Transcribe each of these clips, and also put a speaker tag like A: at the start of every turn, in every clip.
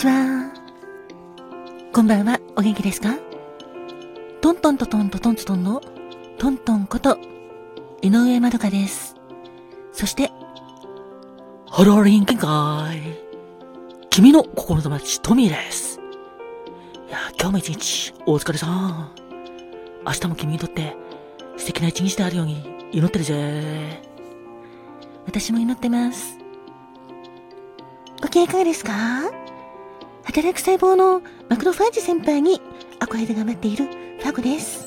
A: ちは。こんばんは、お元気ですか？トントントントントントンのトントンこと、井上まどかです。そして、ハローリン限界。君の心の友達、トミーです。いや、今日も一日、お疲れさん。明日も君にとって素敵な一日であるように祈ってるぜ。私も祈ってます。ご機嫌いかがですか働く細胞のマクロファージ先輩に憧れで頑張っているファゴです。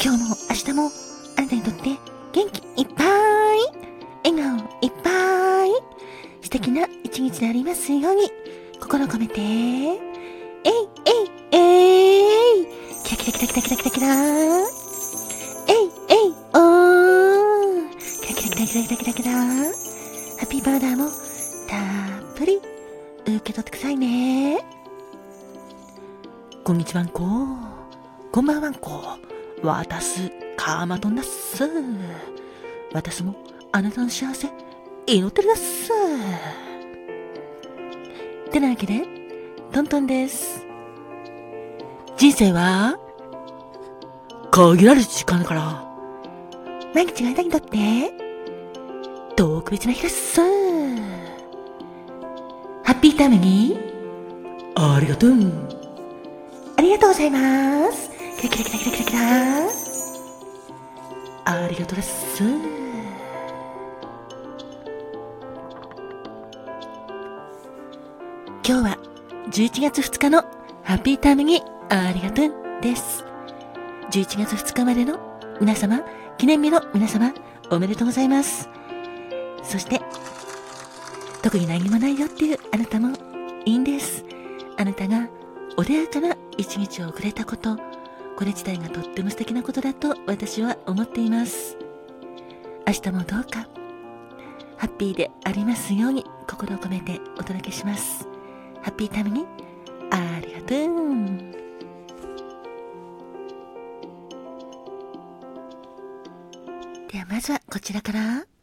A: 今日も明日もあなたにとって元気いっぱい、笑顔いっぱい、素敵な一日でありますように心込めて、えい、えい、えい、キラキラキラキラキラキラキラ、えい、えい、おー、キラキラキラキラキラキラキラ、ハッピーバーダーも受け取ってくださいね。こんにちはんこ。こんばんはんこ。わたす、かまとんだっす。私もあなたの幸せ、祈ってるだっす。てなわけで、トントンです。人生は、限られる時間だから、毎日があなたにとって、特別な日です。ハッピータイムに、ありがとう。ありがとうございます。キラキラキラキラキラキラ。ありがとうです。今日は11月2日のハッピータイムにありがとうです。11月2日までの皆様、記念日の皆様、おめでとうございます。そして、特に何もないよっていうあなたもいいんです。あなたが穏やかな一日を送れたこと、これ自体がとっても素敵なことだと私は思っています。明日もどうか、ハッピーでありますように心を込めてお届けします。ハッピータイムにありがとう。ではまずはこちらから。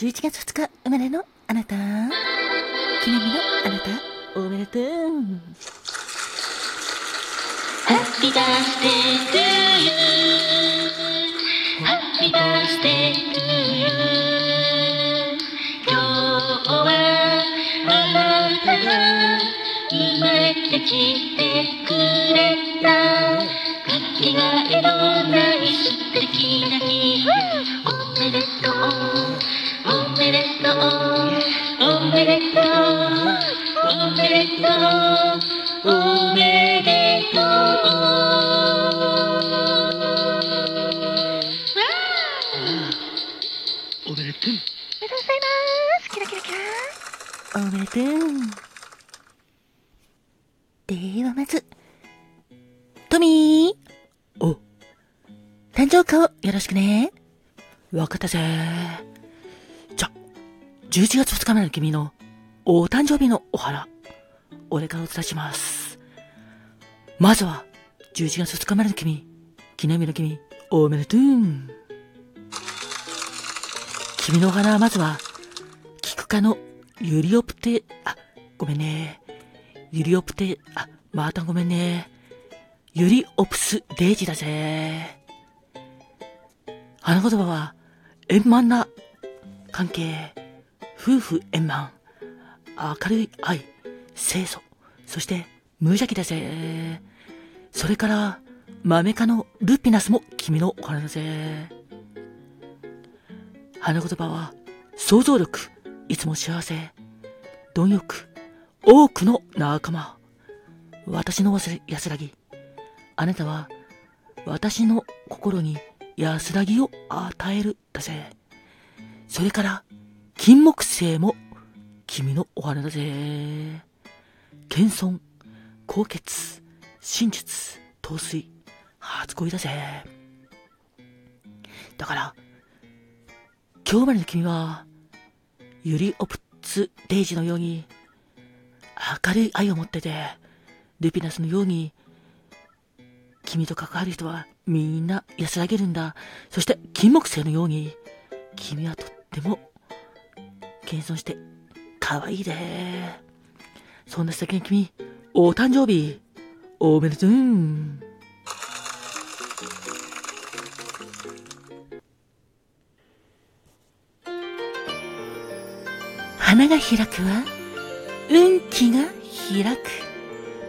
A: 11月2日生まれのあなた。記念日のあなた、おめでとう。Happy birthday to you. Happy birthday to you. 今日は生まれてきてくれたかけがえのない素敵な日おめでとうめでとうおめでとう。おめでとう。おめでとう。おめでとう。おめでとう。ございますキラキラキラおめでとう。ではまず、トミー。お、誕生花をよろしくね。わかったぜ。11月2日目の君のお誕生日のお花、俺からお伝えします。まずは、11月2日目の君、記念日の君、おめでとう。君のお花はまずは、キク科のユリオプテ、あ、ごめんね。ユリオプテ、あ、またごめんね。ユリオプスデイジだぜ。花言葉は、円満な関係、夫婦円満、明るい愛、清楚、そして無邪気だぜ。それから、マメ科のルピナスも君のお花だぜ。花言葉は、想像力、いつも幸せ、貪欲、多くの仲間。私の安らぎ。あなたは私の心に安らぎを与えるだぜ。それから、金木犀も君のお花だぜ。謙遜、高潔、真実、陶酔、初恋だぜ。だから、今日までの君は、ユリオプツ・デイジのように、明るい愛を持ってて、ルピナスのように、君と関わる人はみんな安らげるんだ。そして金木犀のように、君はとっても謙遜してかわいいで。そんな素敵な君、お誕生日、おめでとう。花が開くは、運気が開く。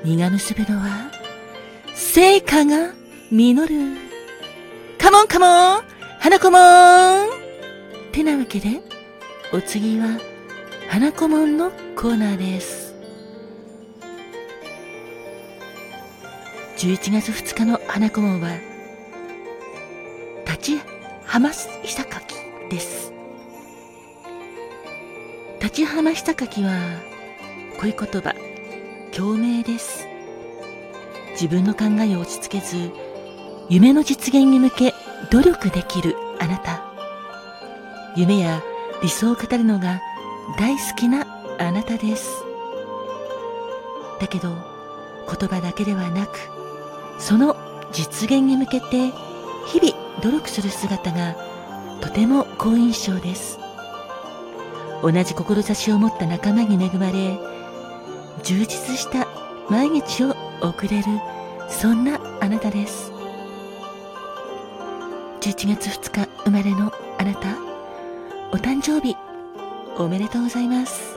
A: 実が結ぶのは、成果が実る。カモンカモン花子もんてなわけで、お次は、花子もんのコーナーです。11月2日の花子門は、立ち浜久柿です。立ち浜久柿は、恋言葉、共鳴です。自分の考えを落ち着けず、夢の実現に向け努力できるあなた。夢や理想を語るのが大好きなあなたです。だけど、言葉だけではなく、その実現に向けて日々努力する姿がとても好印象です。同じ志を持った仲間に恵まれ、充実した毎日を送れる、そんなあなたです。11月2日生まれのあなた、お誕生日、おめでとうございます。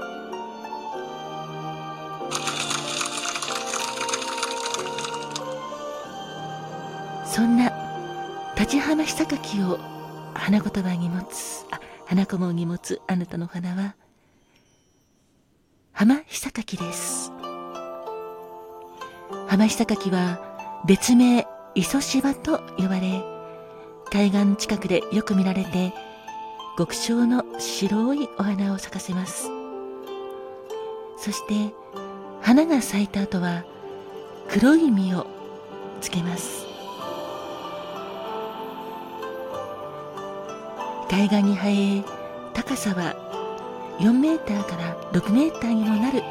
A: そんな、立ち浜久柿を花言葉に持つ、あ、花小紋に持つあなたの花は、浜久柿です。浜久柿は別名磯芝と呼ばれ、海岸近くでよく見られて、極小の白いお花を咲かせます。そして、花が咲いた後は、黒い実をつけます。海岸に生え、高さは4メーターから6メーターにもなる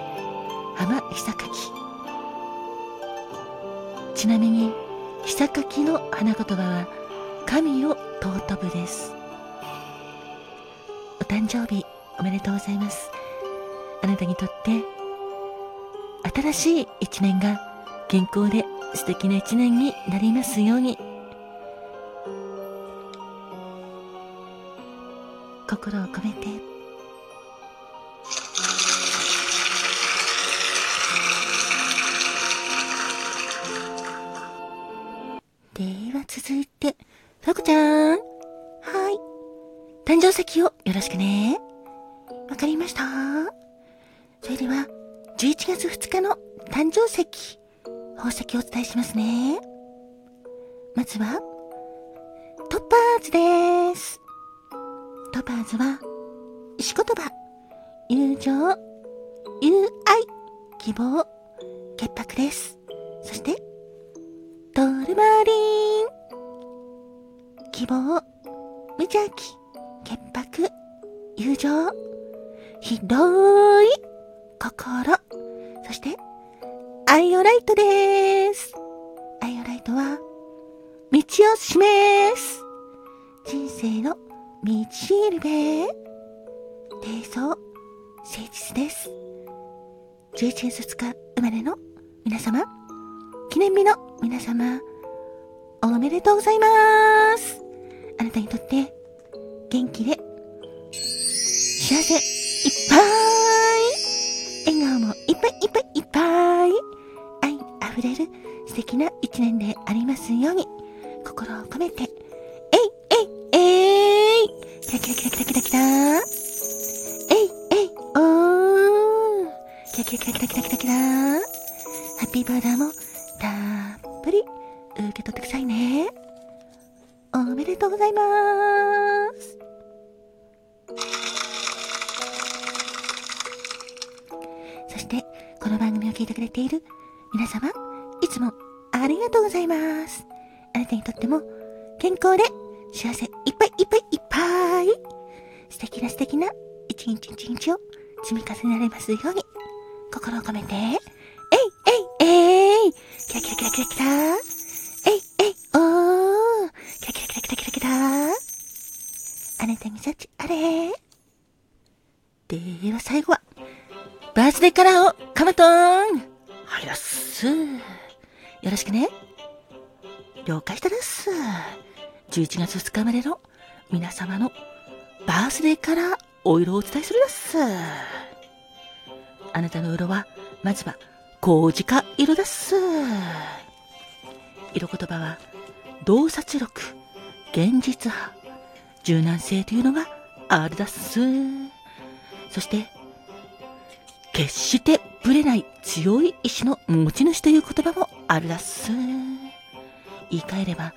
A: 浜久柿。ちなみに、久柿の花言葉は、神を尊ぶです。誕生日おめでとうございます。あなたにとって、新しい一年が健康で素敵な一年になりますように。心を込めて。では続いて、誕生石をよろしくね。わかりました。それでは、11月2日の誕生石、宝石をお伝えしますね。まずは、トッパーズです。トッパーズは、石言葉、友情、友愛、希望、潔白です。そして、トルマリン。希望、無邪気、潔白、友情、広い、心。そして、アイオライトです。アイオライトは、道を示す。人生の道しるべ。低層、誠実です。11月2日生まれの皆様、記念日の皆様、おめでとうございます。あなたにとって、元気で、幸せ、いっぱい、笑顔もいっぱいいっぱいいっぱい、愛溢れる素敵な一年でありますように、心を込めて、えい、えい、えい、キラキラキラキラキラキラ、えい、えい、おー、キラキラキラキラキラキラキラ、ハッピーバーダーもたっぷり。受け取ってくださいね。おめでとうございます。そして、この番組を聞いてくれている皆様、いつもありがとうございます。あなたにとっても健康で幸せいっぱいいっぱいいっぱい。素敵な素敵な一日一日を積み重ねられますように。心を込めて、えいえいえい。キラキラキラキラキラ。えいえいおー。キラキラキラキラキラキラ。あなたに幸あれ。では最後は、バースデーカラーをカマトーンはいだっす。よろしくね。了解したです。11月2日までの皆様のバースデーカラーお色をお伝えするです。あなたの色は、まずは、麹か色です。色言葉は、洞察力、現実派、柔軟性というのがあるだっす。そして、決してぶれない強い意志の持ち主という言葉もあるだっす。言い換えれば、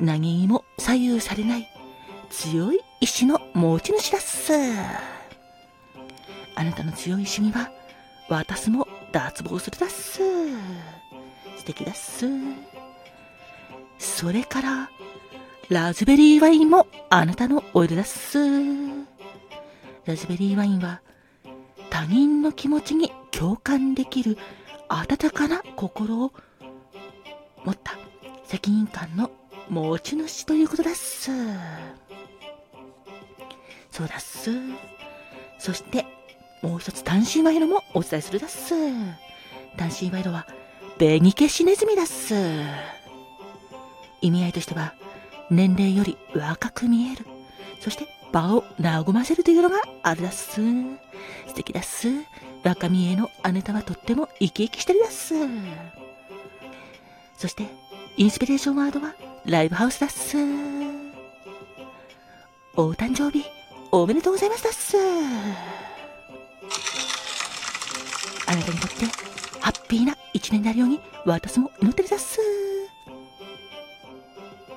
A: 何にも左右されない強い意志の持ち主だっす。あなたの強い意志には、私も脱帽するだっす。素敵だっす。それから、ラズベリーワインもあなたのオイルだっす。ラズベリーワインは、他人の気持ちに共感できる温かな心を持った責任感の持ち主ということだっす。そうだっす。そして、もう一つ単身賄賂もお伝えするだっす。単身賄賂は、紅消しネズミだっす。意味合いとしては、年齢より若く見える。そして、場を和ませるというのがあるだっす。素敵だっす。若見えのあなたはとっても生き生きしてるだっす。そして、インスピレーションワードは、ライブハウスだっす。お誕生日、おめでとうございますだっす。あなたにとってハッピーな一年になるように私も祈ってるざっす。